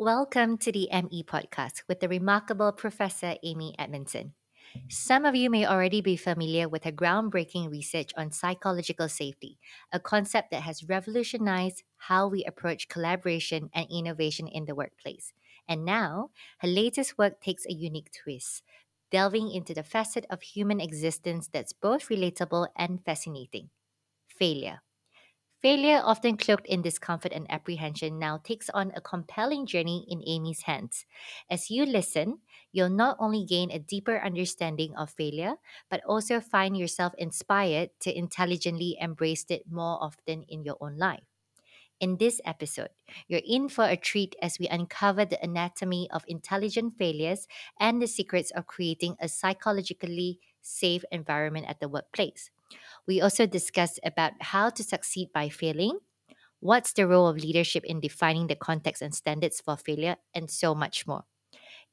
Welcome to the ME podcast with the remarkable Professor Amy Edmondson. Some of you may already be familiar with her groundbreaking research on psychological safety, a concept that has revolutionized how we approach collaboration and innovation in the workplace. And now, her latest work takes a unique twist, delving into the facet of human existence that's both relatable and fascinating failure. Failure, often cloaked in discomfort and apprehension, now takes on a compelling journey in Amy's hands. As you listen, you'll not only gain a deeper understanding of failure, but also find yourself inspired to intelligently embrace it more often in your own life. In this episode, you're in for a treat as we uncover the anatomy of intelligent failures and the secrets of creating a psychologically safe environment at the workplace. We also discuss about how to succeed by failing, what's the role of leadership in defining the context and standards for failure, and so much more.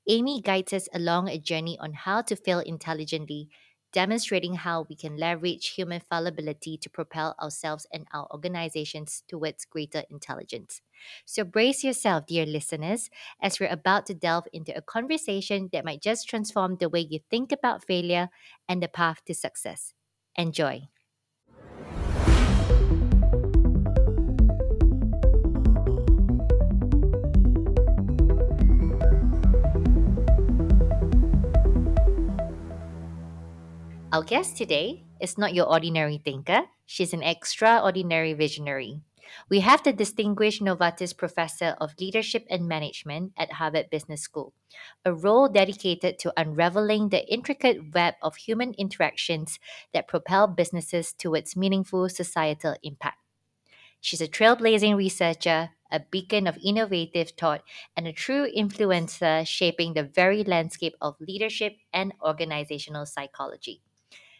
Amy guides us along a journey on how to fail intelligently, demonstrating how we can leverage human fallibility to propel ourselves and our organizations towards greater intelligence. So, brace yourself, dear listeners, as we're about to delve into a conversation that might just transform the way you think about failure and the path to success. Enjoy. Our guest today is not your ordinary thinker. She's an extraordinary visionary. We have the distinguished Novartis Professor of Leadership and Management at Harvard Business School, a role dedicated to unraveling the intricate web of human interactions that propel businesses towards meaningful societal impact. She's a trailblazing researcher, a beacon of innovative thought, and a true influencer shaping the very landscape of leadership and organizational psychology.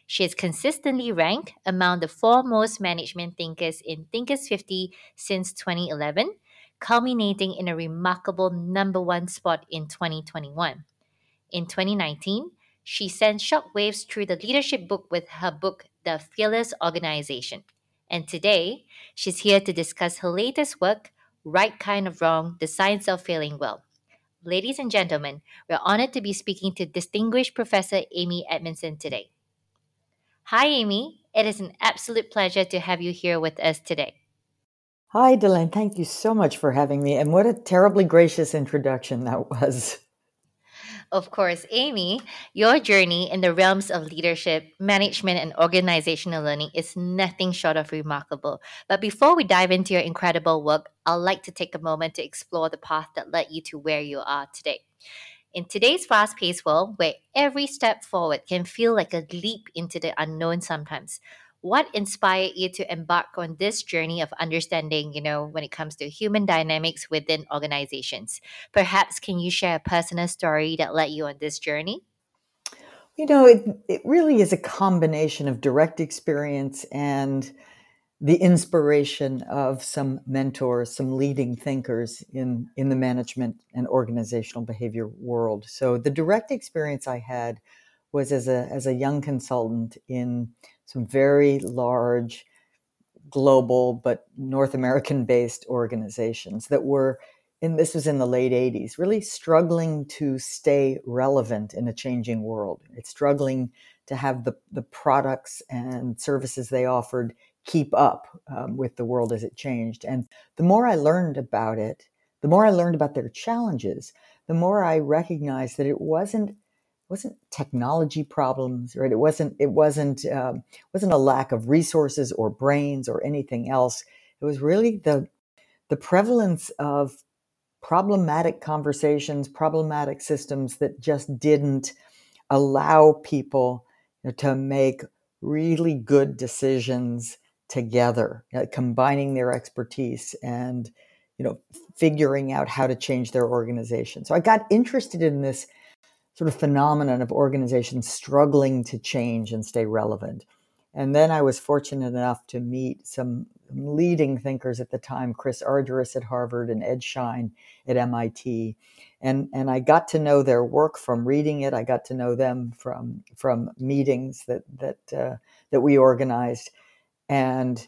She is consistently ranked among the foremost management thinkers in Thinkers 50 since 2011, culminating in a remarkable number one spot in 2021. In 2019, she sent shockwaves through the leadership book with her book, The Fearless Organization. And today, she's here to discuss her latest work, Right Kind of Wrong The Science of Failing Well. Ladies and gentlemen, we're honored to be speaking to distinguished Professor Amy Edmondson today. Hi, Amy. It is an absolute pleasure to have you here with us today. Hi, Delane. Thank you so much for having me. And what a terribly gracious introduction that was. Of course, Amy, your journey in the realms of leadership, management, and organizational learning is nothing short of remarkable. But before we dive into your incredible work, I'd like to take a moment to explore the path that led you to where you are today. In today's fast paced world, where every step forward can feel like a leap into the unknown sometimes, what inspired you to embark on this journey of understanding, you know, when it comes to human dynamics within organizations? Perhaps can you share a personal story that led you on this journey? You know, it, it really is a combination of direct experience and the inspiration of some mentors, some leading thinkers in, in the management and organizational behavior world. So the direct experience I had was as a, as a young consultant in some very large global but North American based organizations that were and this was in the late 80s really struggling to stay relevant in a changing world it's struggling to have the, the products and services they offered keep up um, with the world as it changed. And the more I learned about it, the more I learned about their challenges, the more I recognized that it wasn't wasn't technology problems, right? It wasn't it wasn't um, wasn't a lack of resources or brains or anything else. It was really the the prevalence of problematic conversations, problematic systems that just didn't allow people you know, to make really good decisions together, uh, combining their expertise and you know figuring out how to change their organization. So I got interested in this sort of phenomenon of organizations struggling to change and stay relevant. And then I was fortunate enough to meet some leading thinkers at the time, Chris Argyris at Harvard and Ed Schein at MIT. And, and I got to know their work from reading it. I got to know them from, from meetings that, that, uh, that we organized and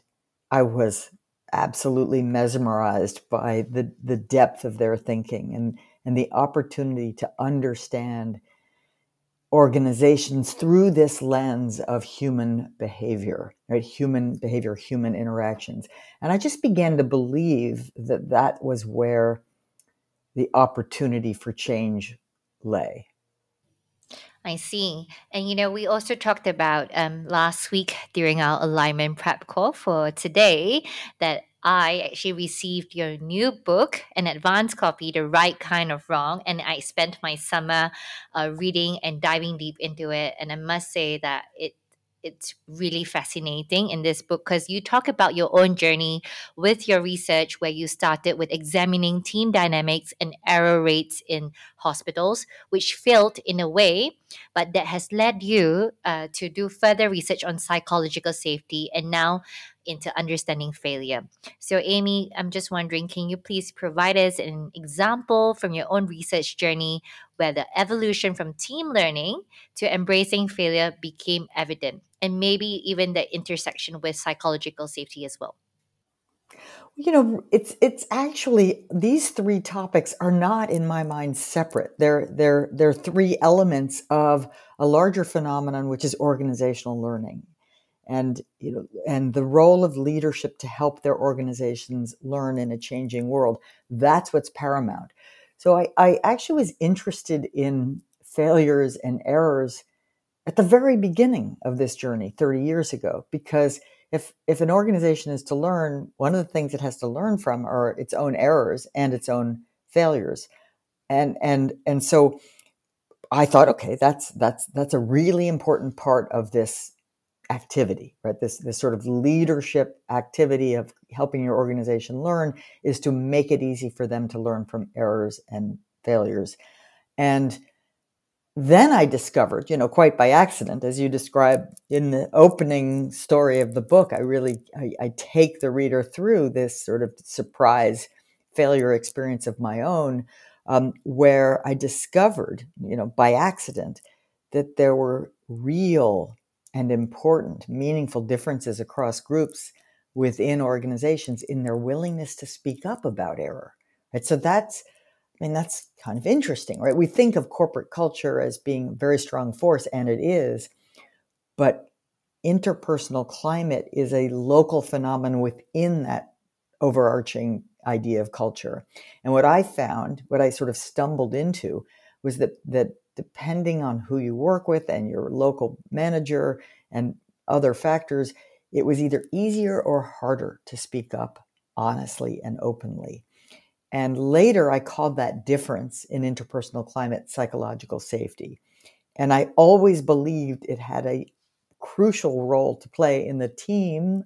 I was absolutely mesmerized by the, the depth of their thinking and, and the opportunity to understand organizations through this lens of human behavior, right? Human behavior, human interactions. And I just began to believe that that was where the opportunity for change lay. I see. And you know, we also talked about um, last week during our alignment prep call for today that I actually received your new book, an advanced copy, The Right Kind of Wrong. And I spent my summer uh, reading and diving deep into it. And I must say that it it's really fascinating in this book because you talk about your own journey with your research where you started with examining team dynamics and error rates in hospitals which failed in a way but that has led you uh, to do further research on psychological safety and now into understanding failure. So amy i'm just wondering can you please provide us an example from your own research journey where the evolution from team learning to embracing failure became evident and maybe even the intersection with psychological safety as well. You know it's it's actually these three topics are not in my mind separate. They're they're they're three elements of a larger phenomenon which is organizational learning. And you know and the role of leadership to help their organizations learn in a changing world that's what's paramount so i, I actually was interested in failures and errors at the very beginning of this journey 30 years ago because if if an organization is to learn one of the things it has to learn from are its own errors and its own failures. And and and so i thought okay that's that's that's a really important part of this activity right? This this sort of leadership activity of helping your organization learn is to make it easy for them to learn from errors and failures. And then I discovered, you know, quite by accident, as you describe in the opening story of the book, I really I, I, take the reader through this sort of surprise failure experience of my own, um, where I discovered, you know, by accident, that there were real and important, meaningful differences across groups within organizations in their willingness to speak up about error. Right. So that's I mean, that's kind of interesting, right? We think of corporate culture as being a very strong force, and it is, but interpersonal climate is a local phenomenon within that overarching idea of culture. And what I found, what I sort of stumbled into, was that that depending on who you work with and your local manager and other factors, it was either easier or harder to speak up honestly and openly. And later, I called that difference in interpersonal climate psychological safety. And I always believed it had a crucial role to play in the team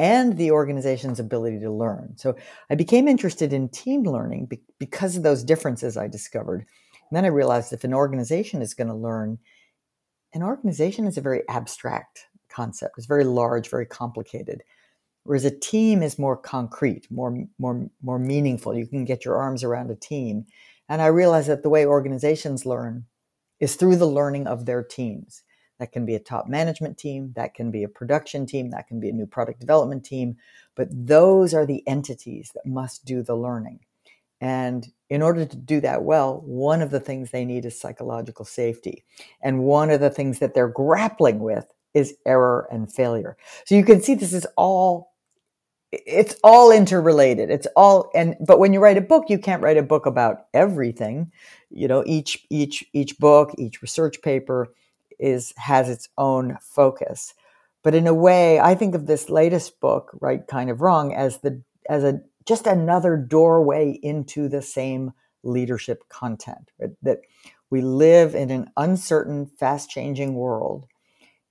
and the organization's ability to learn. So I became interested in team learning because of those differences I discovered. And then I realized if an organization is going to learn, an organization is a very abstract concept. It's very large, very complicated. Whereas a team is more concrete more more more meaningful. You can get your arms around a team. And i realized that the way organizations learn is through the learning of their teams. That can be a top management team that can be a production team that can be a new product development team. But those are the entities that must do the learning. And in order to do that well, one of the things they need is psychological safety. And one of the things that they're grappling with is error and failure. So you can see this is all it's all interrelated it's all and but when you write a book you can't write a book about everything you know each each each book each research paper is has its own focus but in a way i think of this latest book right kind of wrong as the as a just another doorway into the same leadership content right? that we live in an uncertain fast changing world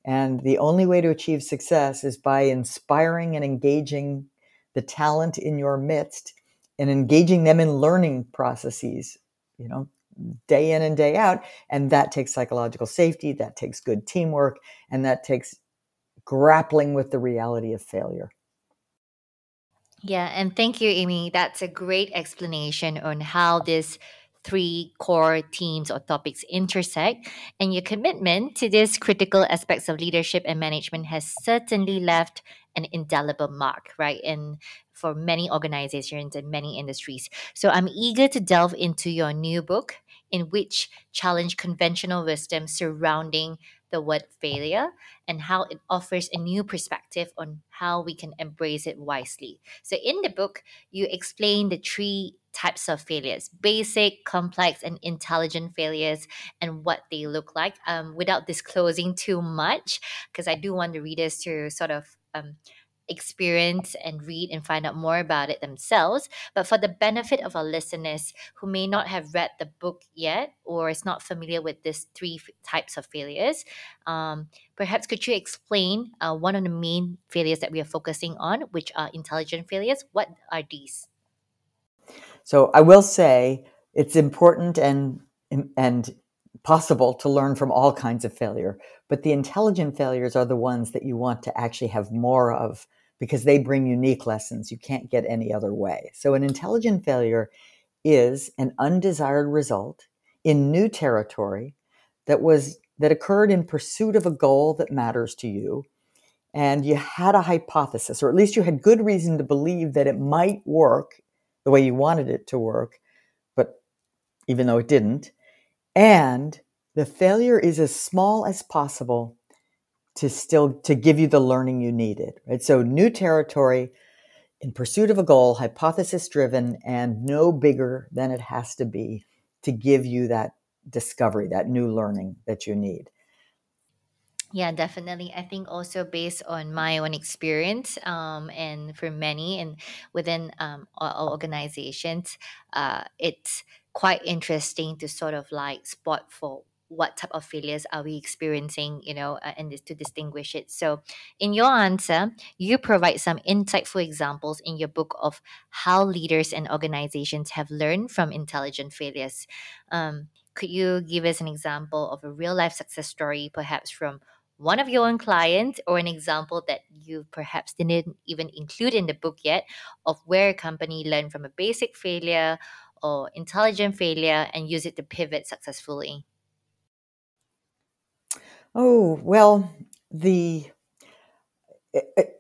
and the only way to achieve success is by inspiring and engaging the talent in your midst and engaging them in learning processes, you know, day in and day out. And that takes psychological safety, that takes good teamwork, and that takes grappling with the reality of failure. Yeah, and thank you, Amy. That's a great explanation on how this three core themes or topics intersect, and your commitment to these critical aspects of leadership and management has certainly left an indelible mark, right? And for many organizations and many industries. So I'm eager to delve into your new book, in which challenge conventional wisdom surrounding the word failure and how it offers a new perspective on how we can embrace it wisely. So in the book, you explain the three types of failures basic, complex, and intelligent failures and what they look like um, without disclosing too much, because I do want the readers to sort of um, experience and read and find out more about it themselves. But for the benefit of our listeners who may not have read the book yet or is not familiar with these three f- types of failures, um, perhaps could you explain uh, one of the main failures that we are focusing on, which are intelligent failures? What are these? So I will say it's important and and possible to learn from all kinds of failure, but the intelligent failures are the ones that you want to actually have more of because they bring unique lessons you can't get any other way. So an intelligent failure is an undesired result in new territory that was that occurred in pursuit of a goal that matters to you and you had a hypothesis or at least you had good reason to believe that it might work the way you wanted it to work but even though it didn't and the failure is as small as possible to still to give you the learning you needed right so new territory in pursuit of a goal hypothesis driven and no bigger than it has to be to give you that discovery that new learning that you need Yeah, definitely. I think also based on my own experience, um, and for many and within um, our organizations, uh, it's quite interesting to sort of like spot for what type of failures are we experiencing, you know, uh, and this, to distinguish it. So, in your answer, you provide some insightful examples in your book of how leaders and organizations have learned from intelligent failures. Um, could you give us an example of a real life success story, perhaps from one of your own clients or an example that you perhaps didn't even include in the book yet of where a company learned from a basic failure or intelligent failure and use it to pivot successfully? Oh well the it, it-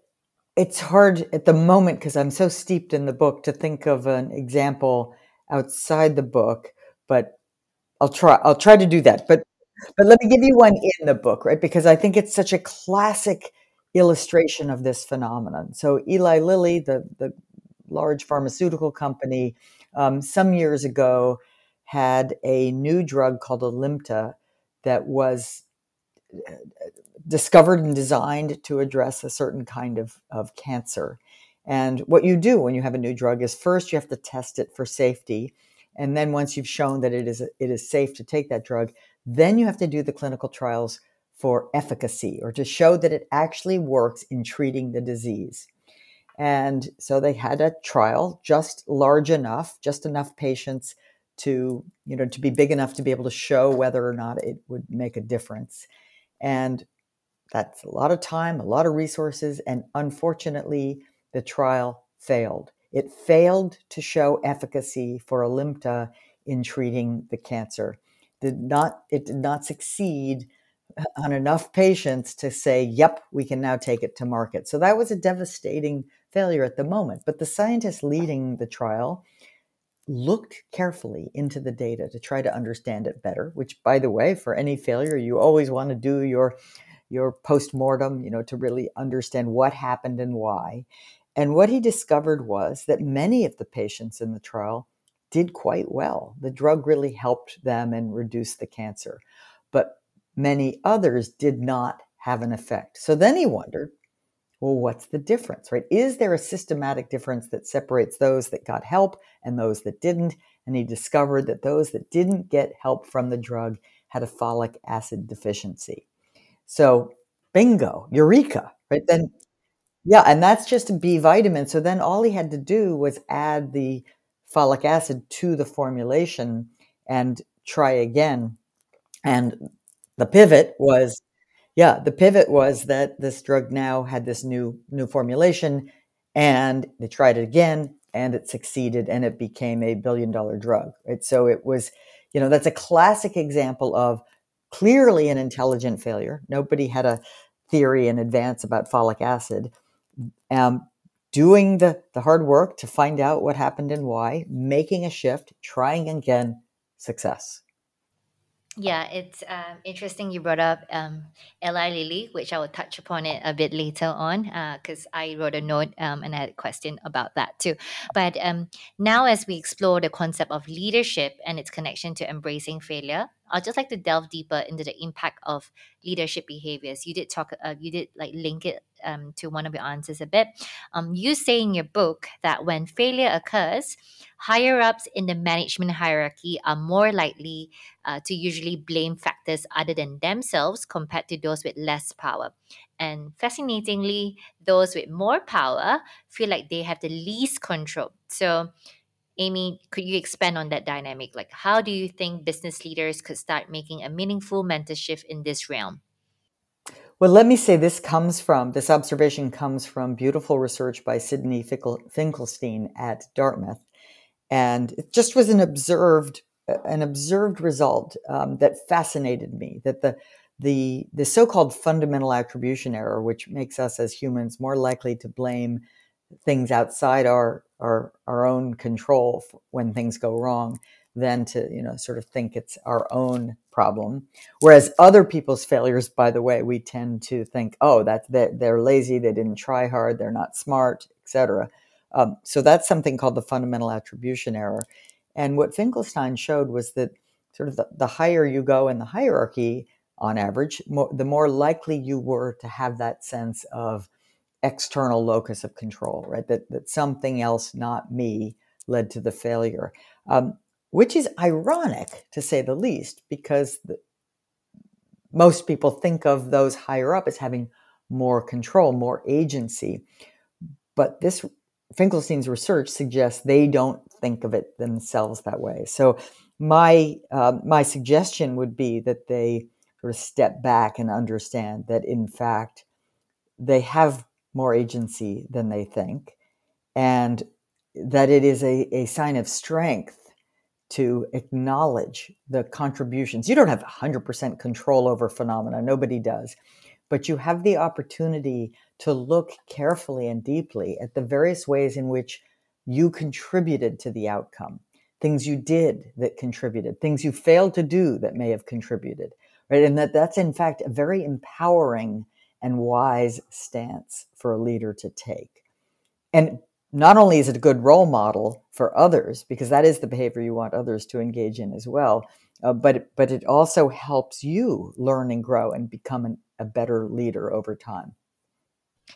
it's hard at the moment because i'm so steeped in the book to think of an example outside the book but i'll try i'll try to do that but But let me give you one in the book, right? Because I think it's such a classic illustration of this phenomenon. So Eli Lilly, the the large pharmaceutical company, um, some years ago had a new drug called Alimta that was discovered and designed to address a certain kind of, of cancer. And what you do when you have a new drug is first you have to test it for safety. And then once you've shown that it is it is safe to take that drug, then you have to do the clinical trials for efficacy or to show that it actually works in treating the disease. And so they had a trial just large enough, just enough patients to, you know, to be big enough to be able to show whether or not it would make a difference. And that's a lot of time, a lot of resources, and unfortunately, the trial failed. It failed to show efficacy for Alimta in treating the cancer. Did not it did not succeed on enough patients to say, "Yep, we can now take it to market." So that was a devastating failure at the moment. But the scientists leading the trial looked carefully into the data to try to understand it better. Which, by the way, for any failure, you always want to do your your post-mortem you know to really understand what happened and why and what he discovered was that many of the patients in the trial did quite well the drug really helped them and reduced the cancer but many others did not have an effect so then he wondered well what's the difference right is there a systematic difference that separates those that got help and those that didn't and he discovered that those that didn't get help from the drug had a folic acid deficiency so bingo, eureka, right? Then yeah, and that's just a B vitamin. So then all he had to do was add the folic acid to the formulation and try again. And the pivot was yeah, the pivot was that this drug now had this new new formulation and they tried it again and it succeeded and it became a billion dollar drug. Right? So it was, you know, that's a classic example of clearly an intelligent failure. Nobody had a theory in advance about folic acid, um, doing the, the hard work to find out what happened and why, making a shift, trying again, success. Yeah, it's um, interesting you brought up um, Eli Lilly, which I will touch upon it a bit later on because I wrote a note um, and I had a question about that too. But um, now, as we explore the concept of leadership and its connection to embracing failure, I'd just like to delve deeper into the impact of leadership behaviors. You did talk, uh, you did like link it um, to one of your answers a bit. Um, you say in your book that when failure occurs, higher ups in the management hierarchy are more likely uh, to usually blame factors other than themselves compared to those with less power. And fascinatingly, those with more power feel like they have the least control. So, Amy, could you expand on that dynamic? Like, how do you think business leaders could start making a meaningful mental shift in this realm? Well, let me say this comes from this observation comes from beautiful research by Sydney Finkelstein at Dartmouth, and it just was an observed an observed result um, that fascinated me. That the the the so-called fundamental attribution error, which makes us as humans more likely to blame things outside our our our own control when things go wrong than to you know sort of think it's our own problem. Whereas other people's failures by the way we tend to think oh that they're, they're lazy they didn't try hard they're not smart etc um, so that's something called the fundamental attribution error. And what finkelstein showed was that sort of the, the higher you go in the hierarchy on average more, the more likely you were to have that sense of external locus of control right that, that something else not me led to the failure um, which is ironic to say the least, because the, most people think of those higher up as having more control, more agency. But this Finkelstein's research suggests they don't think of it themselves that way. So my uh, my suggestion would be that they sort of step back and understand that in fact they have more agency than they think, and that it is a, a sign of strength to acknowledge the contributions. You don't have 100% control over phenomena, nobody does, but you have the opportunity to look carefully and deeply at the various ways in which you contributed to the outcome. Things you did that contributed, things you failed to do that may have contributed, right? And that that's in fact a very empowering and wise stance for a leader to take. And not only is it a good role model for others because that is the behavior you want others to engage in as well uh, but but it also helps you learn and grow and become an, a better leader over time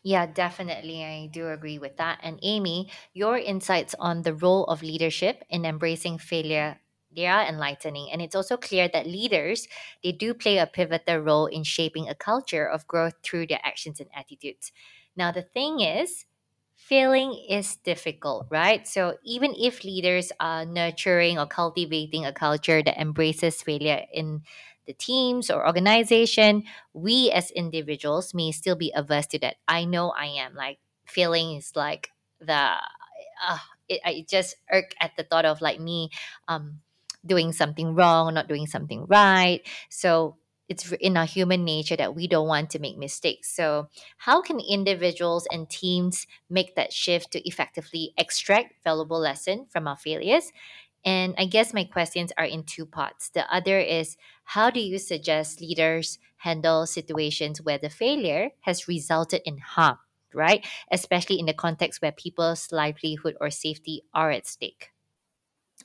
Yeah, definitely. I do agree with that. And Amy, your insights on the role of leadership in embracing failure, they are enlightening. And it's also clear that leaders, they do play a pivotal role in shaping a culture of growth through their actions and attitudes. Now, the thing is, failing is difficult, right? So even if leaders are nurturing or cultivating a culture that embraces failure in the teams or organization, we as individuals may still be averse to that. I know I am. Like failing is like the uh, it, I just irk at the thought of like me um doing something wrong, not doing something right. So it's in our human nature that we don't want to make mistakes. So, how can individuals and teams make that shift to effectively extract valuable lesson from our failures? And I guess my questions are in two parts. The other is how do you suggest leaders handle situations where the failure has resulted in harm, right? Especially in the context where people's livelihood or safety are at stake.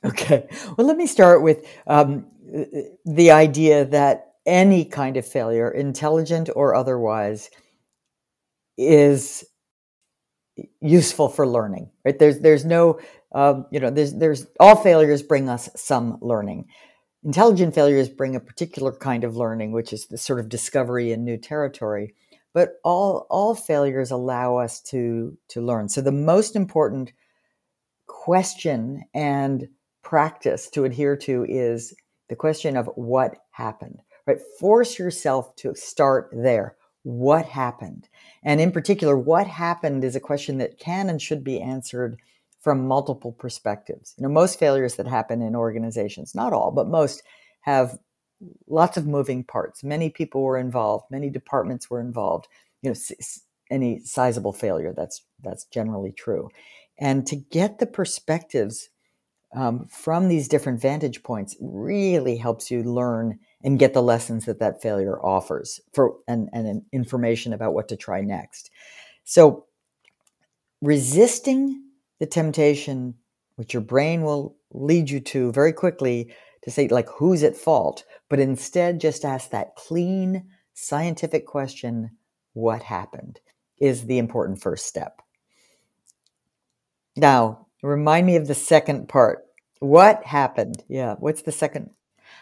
Okay well let me start with um, the idea that any kind of failure, intelligent or otherwise, is useful for learning. Right? There's there's no um, you know there's there's all failures bring us some learning. Intelligent failures bring a particular kind of learning, which is the sort of discovery in new territory. But all all failures allow us to to learn. So the most important question and practice to adhere to is the question of what happened right? Force yourself to start there. What happened? And in particular, what happened is a question that can and should be answered from multiple perspectives. You know, most failures that happen in organizations, not all, but most, have lots of moving parts. Many people were involved, many departments were involved. You know, any sizable failure. That's that's generally true, and to get the perspectives um, from these different vantage points really helps you learn and get the lessons that that failure offers for and, and information about what to try next. So resisting the temptation, which your brain will lead you to very quickly to say like who's at fault, but instead just ask that clean scientific question, what happened, is the important first step. Now, remind me of the second part. What happened? Yeah, what's the second?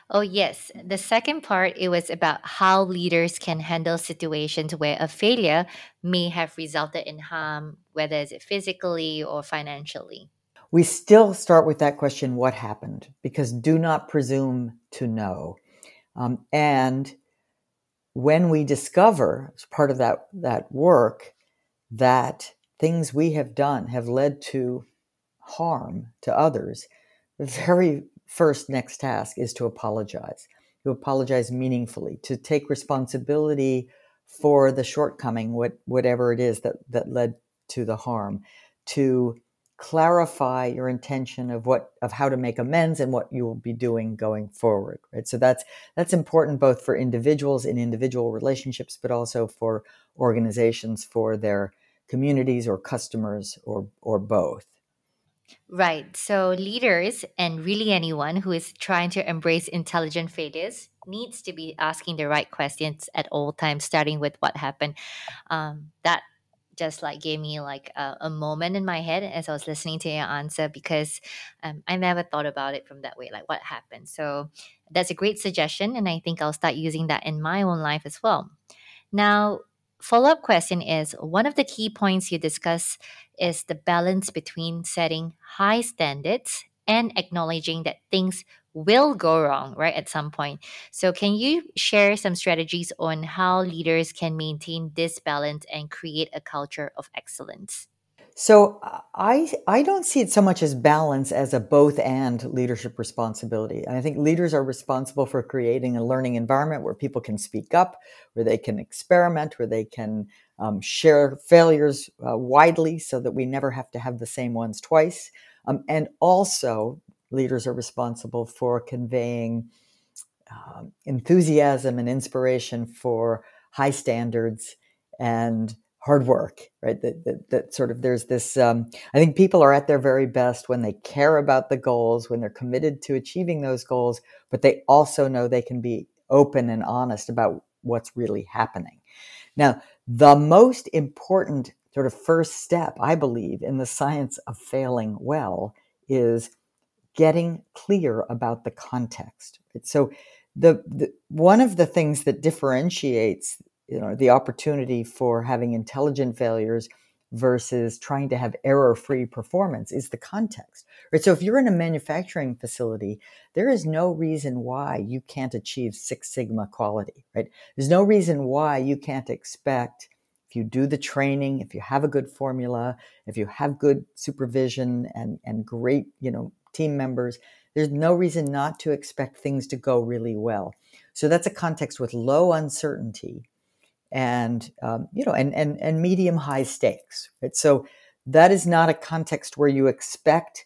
Oh, yes. The second part, it was about how leaders can handle situations where a failure may have resulted in harm, whether it's physically or financially. We still start with that question, what happened? Because do not presume to know. Um, and when we discover, as part of that, that work, that things we have done have led to harm to others, the very first next task is to apologize, to apologize meaningfully, to take responsibility for the shortcoming, what, whatever it is that, that led to the harm, to clarify your intention of what of how to make amends and what you will be doing going forward right? So that's that's important both for individuals in individual relationships but also for organizations for their communities or customers or or both Right. So leaders and really anyone who is trying to embrace intelligent failures needs to be asking the right questions at all times, starting with what happened. Um, that just like gave me like a, a moment in my head as I was listening to your answer because um, I never thought about it from that way, like what happened. So that's a great suggestion, and I think I'll start using that in my own life as well. Now, follow up question is one of the key points you discuss is the balance between setting high standards and acknowledging that things will go wrong, right, at some point. So, can you share some strategies on how leaders can maintain this balance and create a culture of excellence? So I I don't see it so much as balance as a both and leadership responsibility. And I think leaders are responsible for creating a learning environment where people can speak up, where they can experiment, where they can um, share failures uh, widely, so that we never have to have the same ones twice. Um, and also, leaders are responsible for conveying um, enthusiasm and inspiration for high standards and hard work, right? That, that, that sort of there's this. Um, I think people are at their very best when they care about the goals, when they're committed to achieving those goals, but they also know they can be open and honest about what's really happening. Now, the most important sort of first step, I believe, in the science of failing well is getting clear about the context. So, the, the one of the things that differentiates you know the opportunity for having intelligent failures versus trying to have error-free performance is the context right? So if you're in a manufacturing facility there is no reason why you can't achieve six sigma quality right? There's no reason why you can't expect if you do the training if you have a good formula if you have good supervision and and great you know team members there's no reason not to expect things to go really well. So that's a context with low uncertainty and um, you know and and and medium high stakes right? So that is not a context where you expect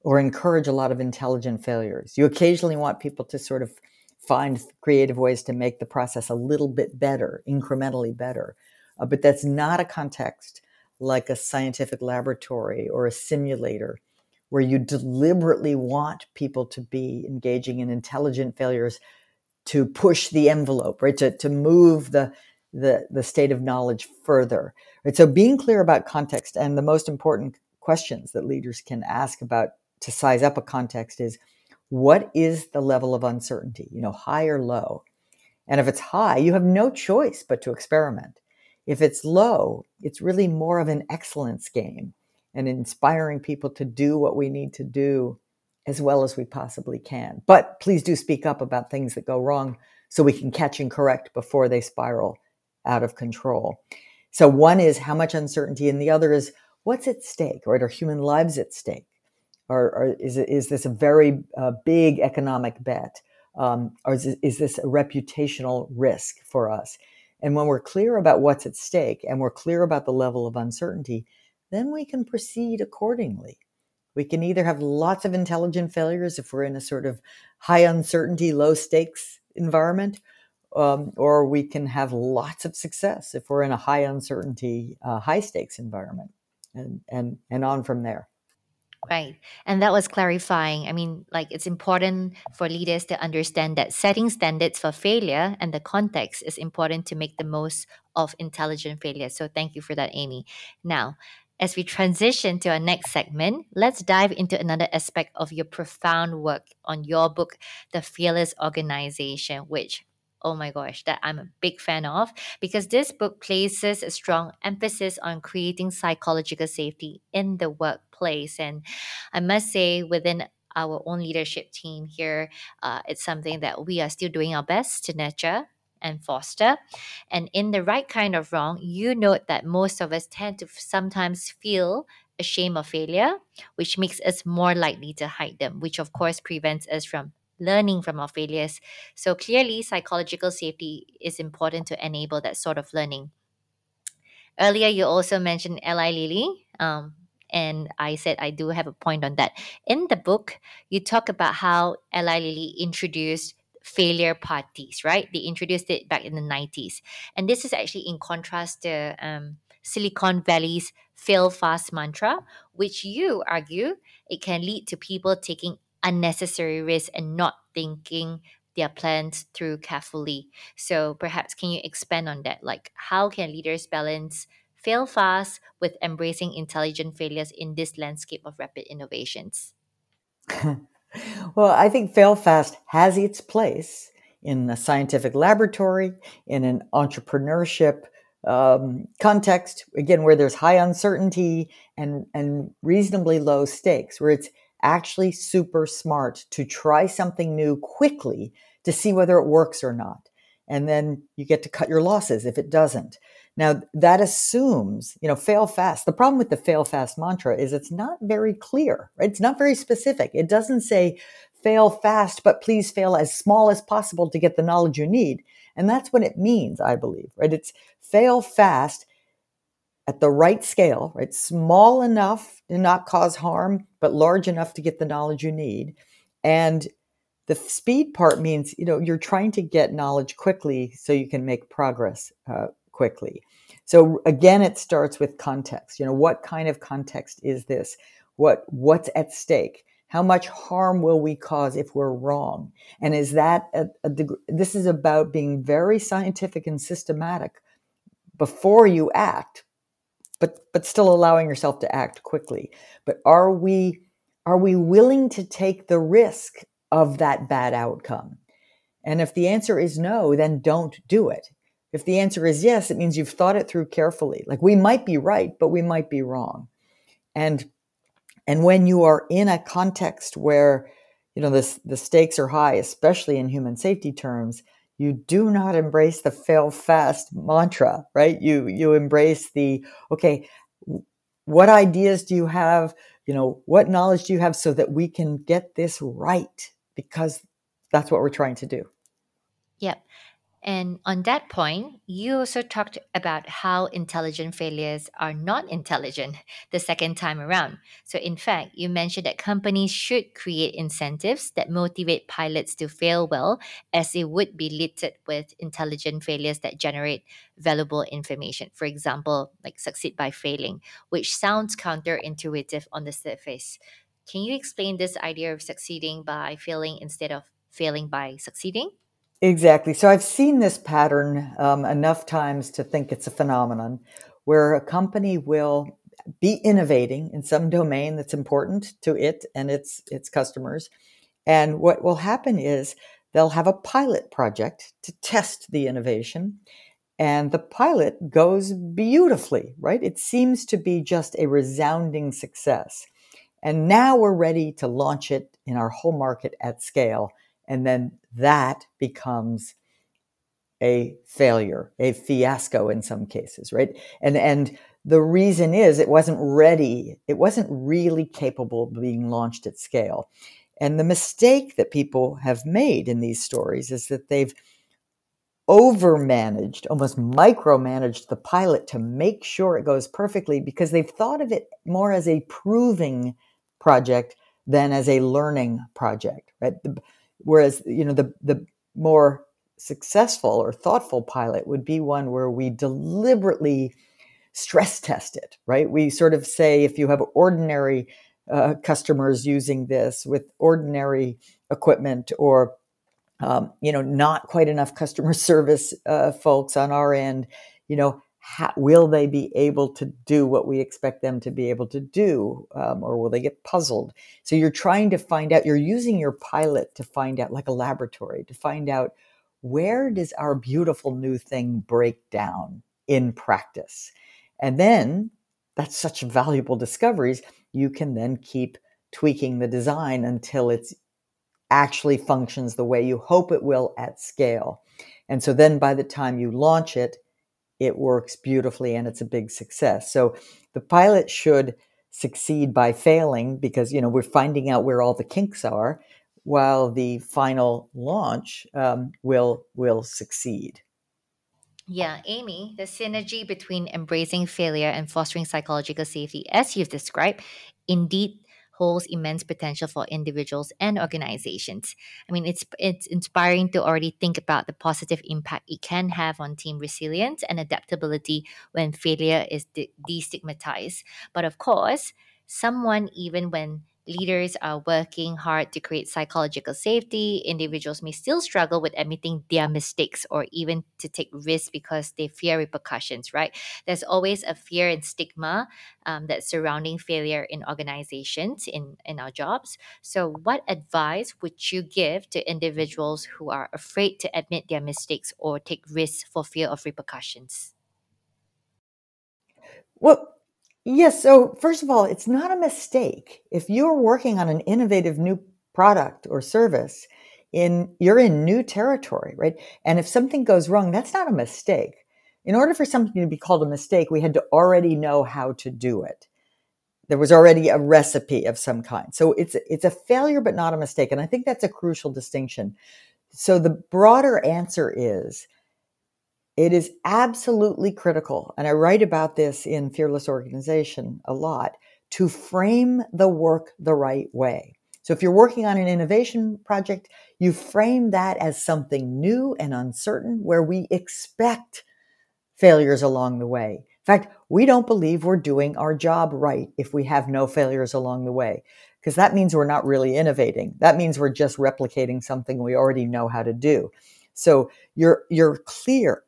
or encourage a lot of intelligent failures. You occasionally want people to sort of find creative ways to make the process a little bit better incrementally better. Uh, but that's not a context like a scientific laboratory or a simulator where you deliberately want people to be engaging in intelligent failures to push the envelope right? To, to move the the, the state of knowledge further. Right? So being clear about context and the most important questions that leaders can ask about to size up a context is what is the level of uncertainty, you know, high or low? And if it's high, you have no choice but to experiment. If it's low, it's really more of an excellence game and inspiring people to do what we need to do as well as we possibly can. But please do speak up about things that go wrong so we can catch and correct before they spiral out of control. So one is how much uncertainty, and the other is what's at stake, right? Are human lives at stake? Or, or is, is this a very uh, big economic bet? Um, or is, is this a reputational risk for us? And when we're clear about what's at stake and we're clear about the level of uncertainty, then we can proceed accordingly. We can either have lots of intelligent failures if we're in a sort of high uncertainty, low stakes environment, um, or we can have lots of success if we're in a high uncertainty, uh, high stakes environment, and and and on from there. Right. And that was clarifying. I mean, like it's important for leaders to understand that setting standards for failure and the context is important to make the most of intelligent failure. So thank you for that, Amy. Now, as we transition to our next segment, let's dive into another aspect of your profound work on your book, The Fearless Organization, which oh my gosh, that I'm a big fan of because this book places a strong emphasis on creating psychological safety in the workplace. And I must say, within our own leadership team here, uh, it's something that we are still doing our best to nurture and foster. And in the right kind of wrong, you note that most of us tend to sometimes feel ashamed of failure, which makes us more likely to hide them, which of course prevents us from learning from our failures. So clearly, psychological safety is important to enable that sort of learning. Earlier, you also mentioned Eli Lilly, um, and I said I do have a point on that. In the book, you talk about how Eli Lilly introduced failure parties, right? They introduced it back in the 90s. And this is actually in contrast to um, Silicon Valley's fail fast mantra, which you argue it can lead to people taking unnecessary risk and not thinking their plans through carefully. So perhaps can you expand on that? Like how can leaders balance fail fast with embracing intelligent failures in this landscape of rapid innovations? well, I think fail fast has its place in a scientific laboratory, in an entrepreneurship um, context, again, where there's high uncertainty and, and reasonably low stakes, where it's actually super smart to try something new quickly to see whether it works or not. And then you get to cut your losses if it doesn't. Now, that assumes, you know, fail fast. The problem with the fail fast mantra is it's not very clear, right? It's not very specific. It doesn't say fail fast, but please fail as small as possible to get the knowledge you need. And that's what it means, I believe, right? It's fail fast at the right scale, right? Small enough to not cause harm, but large enough to get the knowledge you need. And the speed part means, you know, you're trying to get knowledge quickly so you can make progress uh, quickly. So again, it starts with context. You know, what kind of context is this? What what's at stake? How much harm will we cause if we're wrong? And is that a, a this is about being very scientific and systematic before you act but but still allowing yourself to act quickly. But are we are we willing to take the risk of that bad outcome? And if the answer is no then don't do it. If the answer is yes it means you've thought it through carefully. Like we might be right but we might be wrong. And and when you are in a context where you know the, the stakes are high especially in human safety terms you do not embrace the fail fast mantra, right? You you embrace the okay, what ideas do you have? You know, what knowledge do you have so that we can get this right? Because that's what we're trying to do. Yep. And on that point, you also talked about how intelligent failures are not intelligent the second time around. So, in fact, you mentioned that companies should create incentives that motivate pilots to fail well, as it would be littered with intelligent failures that generate valuable information. For example, like succeed by failing, which sounds counterintuitive on the surface. Can you explain this idea of succeeding by failing instead of failing by succeeding? Exactly. So I've seen this pattern um, enough times to think it's a phenomenon where a company will be innovating in some domain that's important to it and its its customers. And what will happen is they'll have a pilot project to test the innovation. And the pilot goes beautifully, right? It seems to be just a resounding success. And now we're ready to launch it in our whole market at scale. And then that becomes a failure, a fiasco in some cases, right? And and the reason is it wasn't ready, it wasn't really capable of being launched at scale. And the mistake that people have made in these stories is that they've overmanaged, almost micromanaged the pilot to make sure it goes perfectly because they've thought of it more as a proving project than as a learning project, right? The, whereas, you know, the, the more successful or thoughtful pilot would be one where we deliberately stress test it, right? We sort of say if you have ordinary uh, customers using this with ordinary equipment or um, you know, not quite enough customer service uh, folks on our end, you know, how, will they be able to do what we expect them to be able to do, um, or will they get puzzled? So you're trying to find out. You're using your pilot to find out, like a laboratory, to find out where does our beautiful new thing break down in practice, and then that's such valuable discoveries. You can then keep tweaking the design until it's actually functions the way you hope it will at scale. And so then by the time you launch it, it works beautifully and it's a big success. So the pilot should succeed by failing because you know we're finding out where all the kinks are, while the final launch um, will will succeed. Yeah, Amy, the synergy between embracing failure and fostering psychological safety, as you've described, indeed holds immense potential for individuals and organizations. I mean, it's it's inspiring to already think about the positive impact it can have on team resilience and adaptability when failure is de- destigmatized. But of course, someone even when leaders are working hard to create psychological safety, individuals may still struggle with admitting their mistakes or even to take risks because they fear repercussions, right? There's always a fear and stigma um, that's surrounding failure in organizations, in, in our jobs. So, what advice would you give to individuals who are afraid to admit their mistakes or take risks for fear of repercussions? Well, yes. So, first of all, it's not a mistake. If you're working on an innovative new product or service, in you're in new territory, right? And if something goes wrong, that's not a mistake. In order for something to be called a mistake, we had to already know how to do it. There was already a recipe of some kind. So it's it's a failure but not a mistake, and I think that's a crucial distinction. So the broader answer is it is absolutely critical, and I write about this in Fearless Organization a lot, to frame the work the right way. So if you're working on an innovation project, you frame that as something new and uncertain where we expect failures along the way. In fact, we don't believe we're doing our job right if we have no failures along the way, because that means we're not really innovating. That means we're just replicating something we already know how to do. So you're you're clear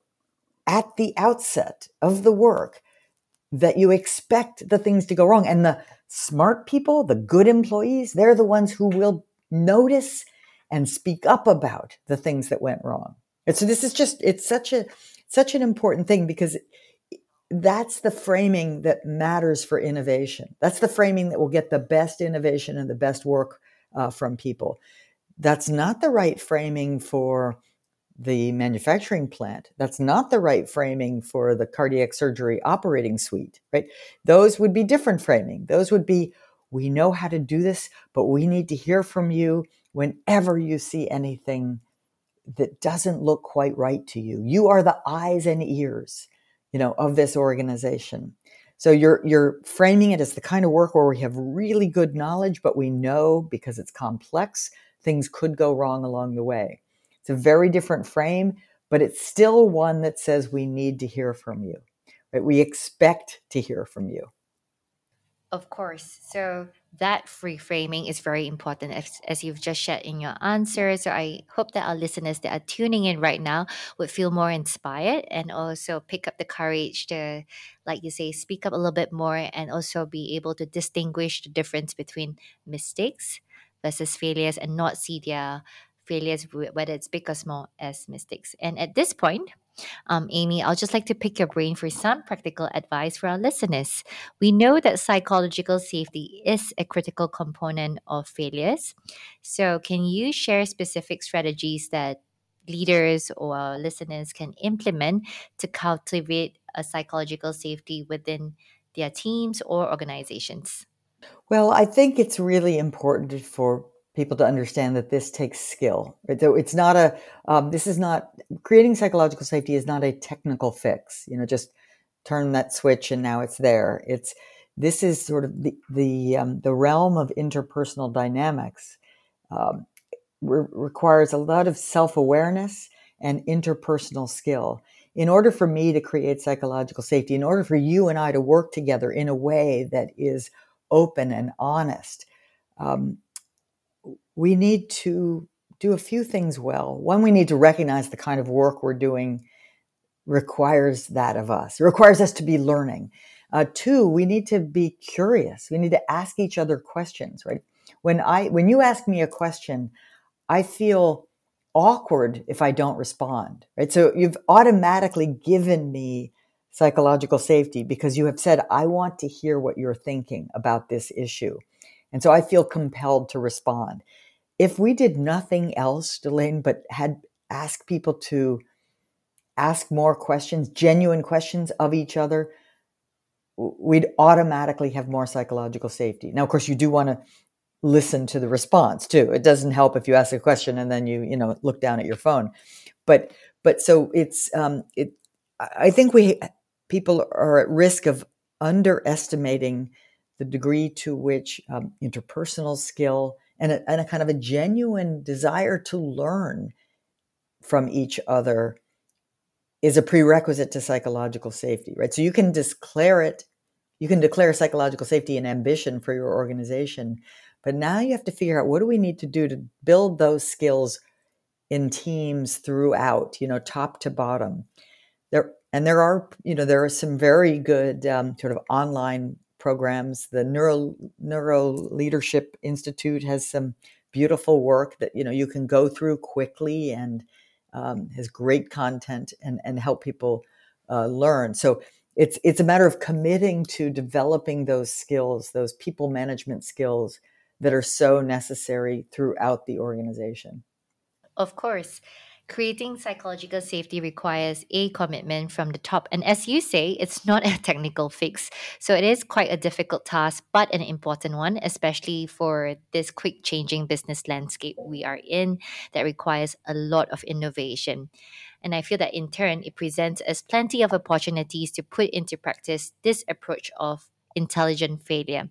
at the outset of the work that you expect the things to go wrong. And the smart people, the good employees, they're the ones who will notice and speak up about the things that went wrong. And so this is just, it's such a, such an important thing because that's the framing that matters for innovation. That's the framing that will get the best innovation and the best work uh, from people. That's not the right framing for the manufacturing plant. That's not the right framing for the cardiac surgery operating suite, right? Those would be different framing. Those would be, we know how to do this, but we need to hear from you whenever you see anything that doesn't look quite right to you. You are the eyes and ears, you know, of this organization. So you're you're framing it as the kind of work where we have really good knowledge, but we know because it's complex, things could go wrong along the way. It's a very different frame, but it's still one that says we need to hear from you. Right? We expect to hear from you. Of course. So that reframing is very important as, as you've just shared in your answer. So I hope that our listeners that are tuning in right now would feel more inspired and also pick up the courage to, like you say, speak up a little bit more and also be able to distinguish the difference between mistakes versus failures and not see their failures, whether it's big or small, as mistakes. And at this point, um, Amy, I'll just like to pick your brain for some practical advice for our listeners. We know that psychological safety is a critical component of failures. So, can you share specific strategies that leaders or listeners can implement to cultivate a psychological safety within their teams or organizations? Well, I think it's really important for people to understand that this takes skill. So it's not a, um, this is not, creating psychological safety is not a technical fix, you know, just turn that switch and now it's there. It's, this is sort of the, the, um, the realm of interpersonal dynamics um, re- requires a lot of self awareness and interpersonal skill. In order for me to create psychological safety, in order for you and I to work together in a way that is open and honest, um, we need to do a few things well. One, we need to recognize the kind of work we're doing requires that of us. It requires us to be learning. Uh, two, we need to be curious. We need to ask each other questions, right? When I when you ask me a question, I feel awkward if I don't respond, right? So you've automatically given me psychological safety because you have said, I want to hear what you're thinking about this issue. And so I feel compelled to respond. If we did nothing else, Delane, but had asked people to ask more questions, genuine questions of each other, we'd automatically have more psychological safety. Now, of course, you do want to listen to the response too. It doesn't help if you ask a question and then you, you know, look down at your phone. But, but so it's, um, it, I think we, people are at risk of underestimating the degree to which um, interpersonal skill and a, and a kind of a genuine desire to learn from each other is a prerequisite to psychological safety, right? So you can declare it, you can declare psychological safety and ambition for your organization, but now you have to figure out what do we need to do to build those skills in teams throughout, you know, top to bottom. There and there are, you know, there are some very good um, sort of online programs. The Neuro Neuro Leadership Institute has some beautiful work that you know you can go through quickly and um, has great content and and help people uh, learn. So it's it's a matter of committing to developing those skills, those people management skills that are so necessary throughout the organization. Of course creating psychological safety requires a commitment from the top. And as you say, it's not a technical fix. So it is quite a difficult task, but an important one, especially for this quick changing business landscape we are in that requires a lot of innovation. And I feel that in turn, it presents us plenty of opportunities to put into practice this approach of intelligent failure.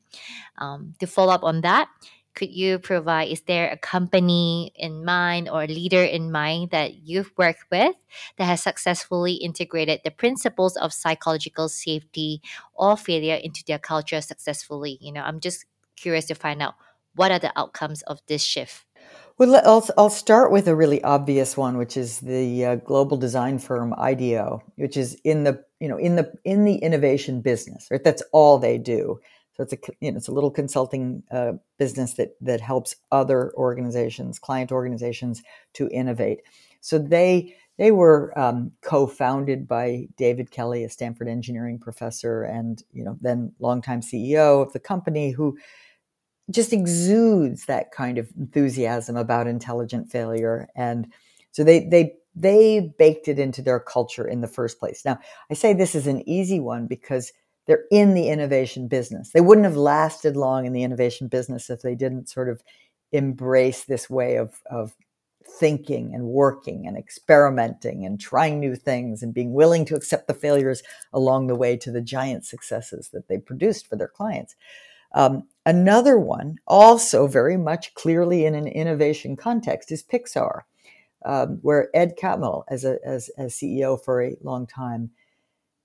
Um, to follow up on that, could you provide is there a company in mind or a leader in mind that you've worked with that has successfully integrated the principles of psychological safety or failure into their culture successfully you know i'm just curious to find out what are the outcomes of this shift well, I'll, I'll start with a really obvious one, which is the uh, global design firm IDEO, which is in the you know in the in the innovation business. Right, that's all they do. So it's a you know it's a little consulting uh, business that that helps other organizations, client organizations, to innovate. So they they were um, co-founded by David Kelley, a Stanford engineering professor, and you know then longtime CEO of the company, who just exudes that kind of enthusiasm about intelligent failure. And so they they they baked it into their culture in the first place. Now I say this is an easy one because they're in the innovation business. They wouldn't have lasted long in the innovation business if they didn't sort of embrace this way of, of thinking and working and experimenting and trying new things and being willing to accept the failures along the way to the giant successes that they produced for their clients. Um, another one, also very much clearly in an innovation context, is Pixar, um, where Ed Catmull, as a as, as CEO for a long time,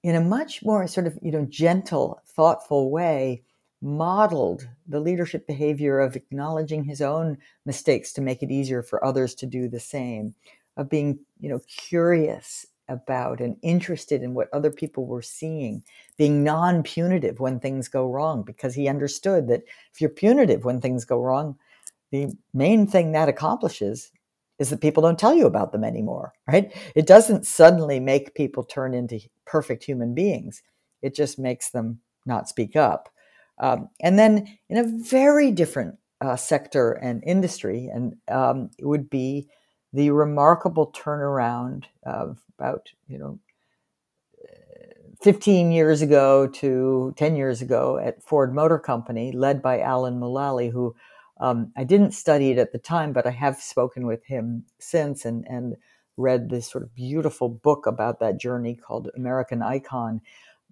in a much more sort of you know gentle thoughtful way modeled the leadership behavior of acknowledging his own mistakes to make it easier for others to do the same of being you know curious about and interested in what other people were seeing being non-punitive when things go wrong because he understood that if you're punitive when things go wrong the main thing that accomplishes is that people don't tell you about them anymore, right? It doesn't suddenly make people turn into perfect human beings. It just makes them not speak up. Um, and then in a very different uh, sector and industry, and um, it would be the remarkable turnaround of about, you know, 15 years ago to 10 years ago at Ford Motor Company, led by Alan Mulally, who Um, I didn't study it at the time, but I have spoken with him since and, and read this sort of beautiful book about that journey called American Icon.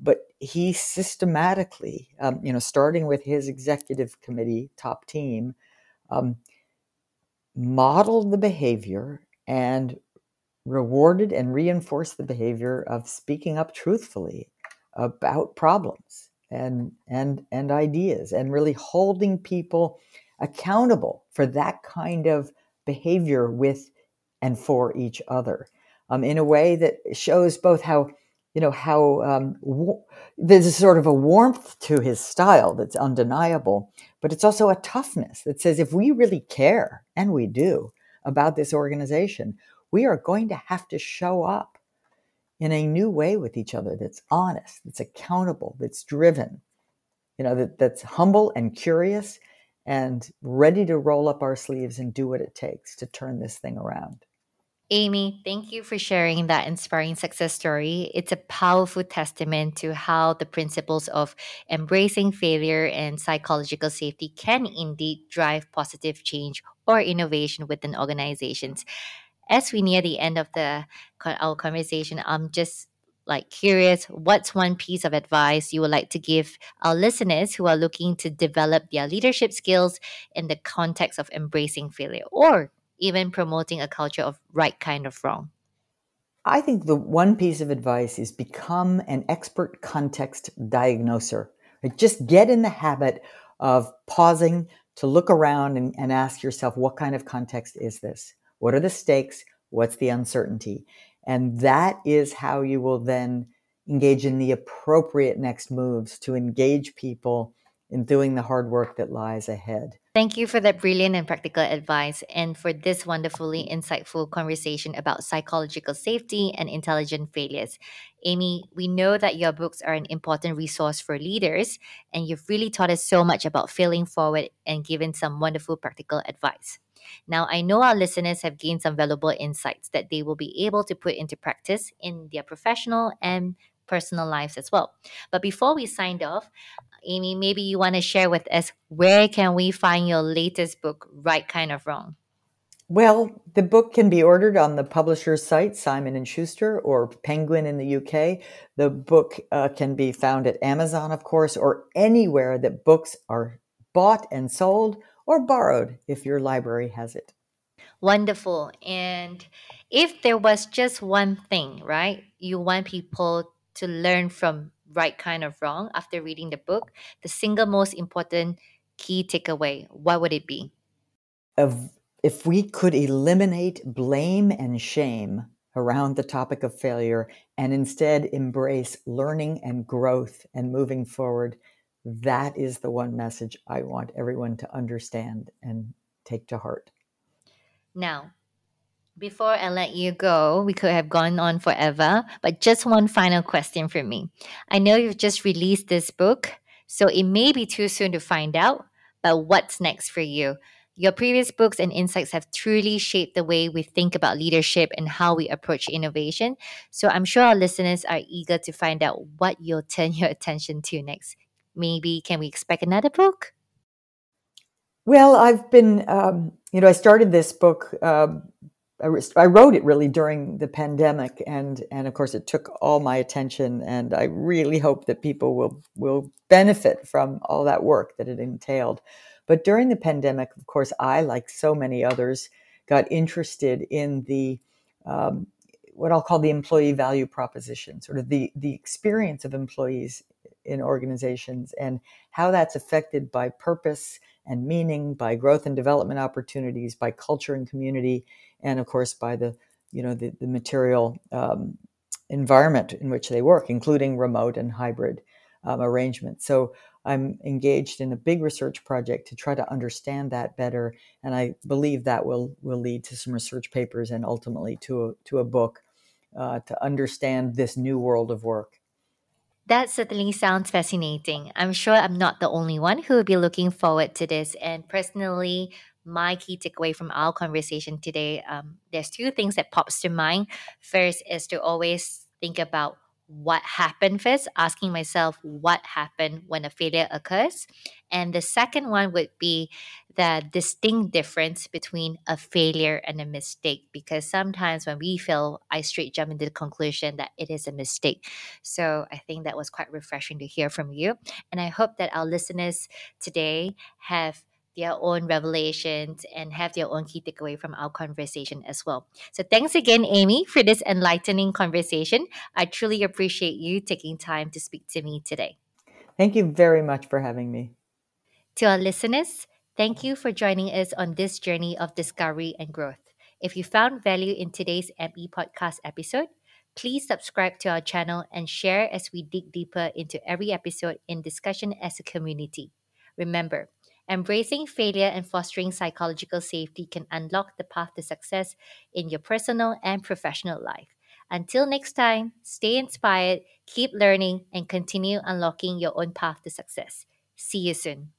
But he systematically, um, you know, starting with his executive committee top team, um, modeled the behavior and rewarded and reinforced the behavior of speaking up truthfully about problems and and and ideas and really holding people accountable for that kind of behavior with and for each other um, in a way that shows both how you know how um, w- there's sort of a warmth to his style that's undeniable but it's also a toughness that says if we really care and we do about this organization we are going to have to show up in a new way with each other that's honest that's accountable that's driven you know that, that's humble and curious and ready to roll up our sleeves and do what it takes to turn this thing around Amy, thank you for sharing that inspiring success story. It's a powerful testament to how the principles of embracing failure and psychological safety can indeed drive positive change or innovation within organizations. As we near the end of the our conversation, I'm just like curious what's one piece of advice you would like to give our listeners who are looking to develop their leadership skills in the context of embracing failure or even promoting a culture of right kind of wrong. I think the one piece of advice is become an expert context diagnoser. Just get in the habit of pausing to look around and, and ask yourself, what kind of context is this? What are the stakes? What's the uncertainty? And that is how you will then engage in the appropriate next moves to engage people in doing the hard work that lies ahead. Thank you for that brilliant and practical advice and for this wonderfully insightful conversation about psychological safety and intelligent failures. Amy, we know that your books are an important resource for leaders, and you've really taught us so much about failing forward and given some wonderful practical advice. Now, I know our listeners have gained some valuable insights that they will be able to put into practice in their professional and personal lives as well. But before we signed off, Amy, maybe you want to share with us where can we find your latest book, Right Kind of Wrong? Well, the book can be ordered on the publisher's site, Simon and Schuster, or Penguin in the UK. The book uh, can be found at Amazon, of course, or anywhere that books are bought and sold or borrowed if your library has it. Wonderful. And if there was just one thing, right, you want people to learn from Right Kind of Wrong after reading the book, the single most important key takeaway, what would it be? Of, if we could eliminate blame and shame around the topic of failure and instead embrace learning and growth and moving forward, that is the one message I want everyone to understand and take to heart. Now, before I let you go, we could have gone on forever, but just one final question for me. I know you've just released this book, so it may be too soon to find out, but what's next for you? Your previous books and insights have truly shaped the way we think about leadership and how we approach innovation. So I'm sure our listeners are eager to find out what you'll turn your attention to next. Maybe can we expect another book? Well, I've been, um, you know, I started this book. Um, I, wrote it really during the pandemic, and and of course it took all my attention. And I really hope that people will will benefit from all that work that it entailed. But during the pandemic, of course, I, like so many others, got interested in the um, what I'll call the employee value proposition, sort of the the experience of employees in organizations and how that's affected by purpose and meaning, by growth and development opportunities, by culture and community, and of course by the you know the, the material um, environment in which they work, including remote and hybrid um, arrangements. So I'm engaged in a big research project to try to understand that better, and I believe that will will lead to some research papers and ultimately to a, to a book uh, to understand this new world of work. That certainly sounds fascinating. I'm sure I'm not the only one who will be looking forward to this. And personally, my key takeaway from our conversation today, um, there's two things that pops to mind. First is to always think about what happened first, asking myself what happened when a failure occurs. And the second one would be the distinct difference between a failure and a mistake. Because sometimes when we fail, I straight jump into the conclusion that it is a mistake. So I think that was quite refreshing to hear from you. And I hope that our listeners today have their own revelations and have their own key takeaway from our conversation as well. So thanks again, Amy, for this enlightening conversation. I truly appreciate you taking time to speak to me today. Thank you very much for having me. To our listeners, thank you for joining us on this journey of discovery and growth. If you found value in today's ME podcast episode, please subscribe to our channel and share as we dig deeper into every episode in discussion as a community. Remember, Embracing failure and fostering psychological safety can unlock the path to success in your personal and professional life. Until next time, stay inspired, keep learning, and continue unlocking your own path to success. See you soon.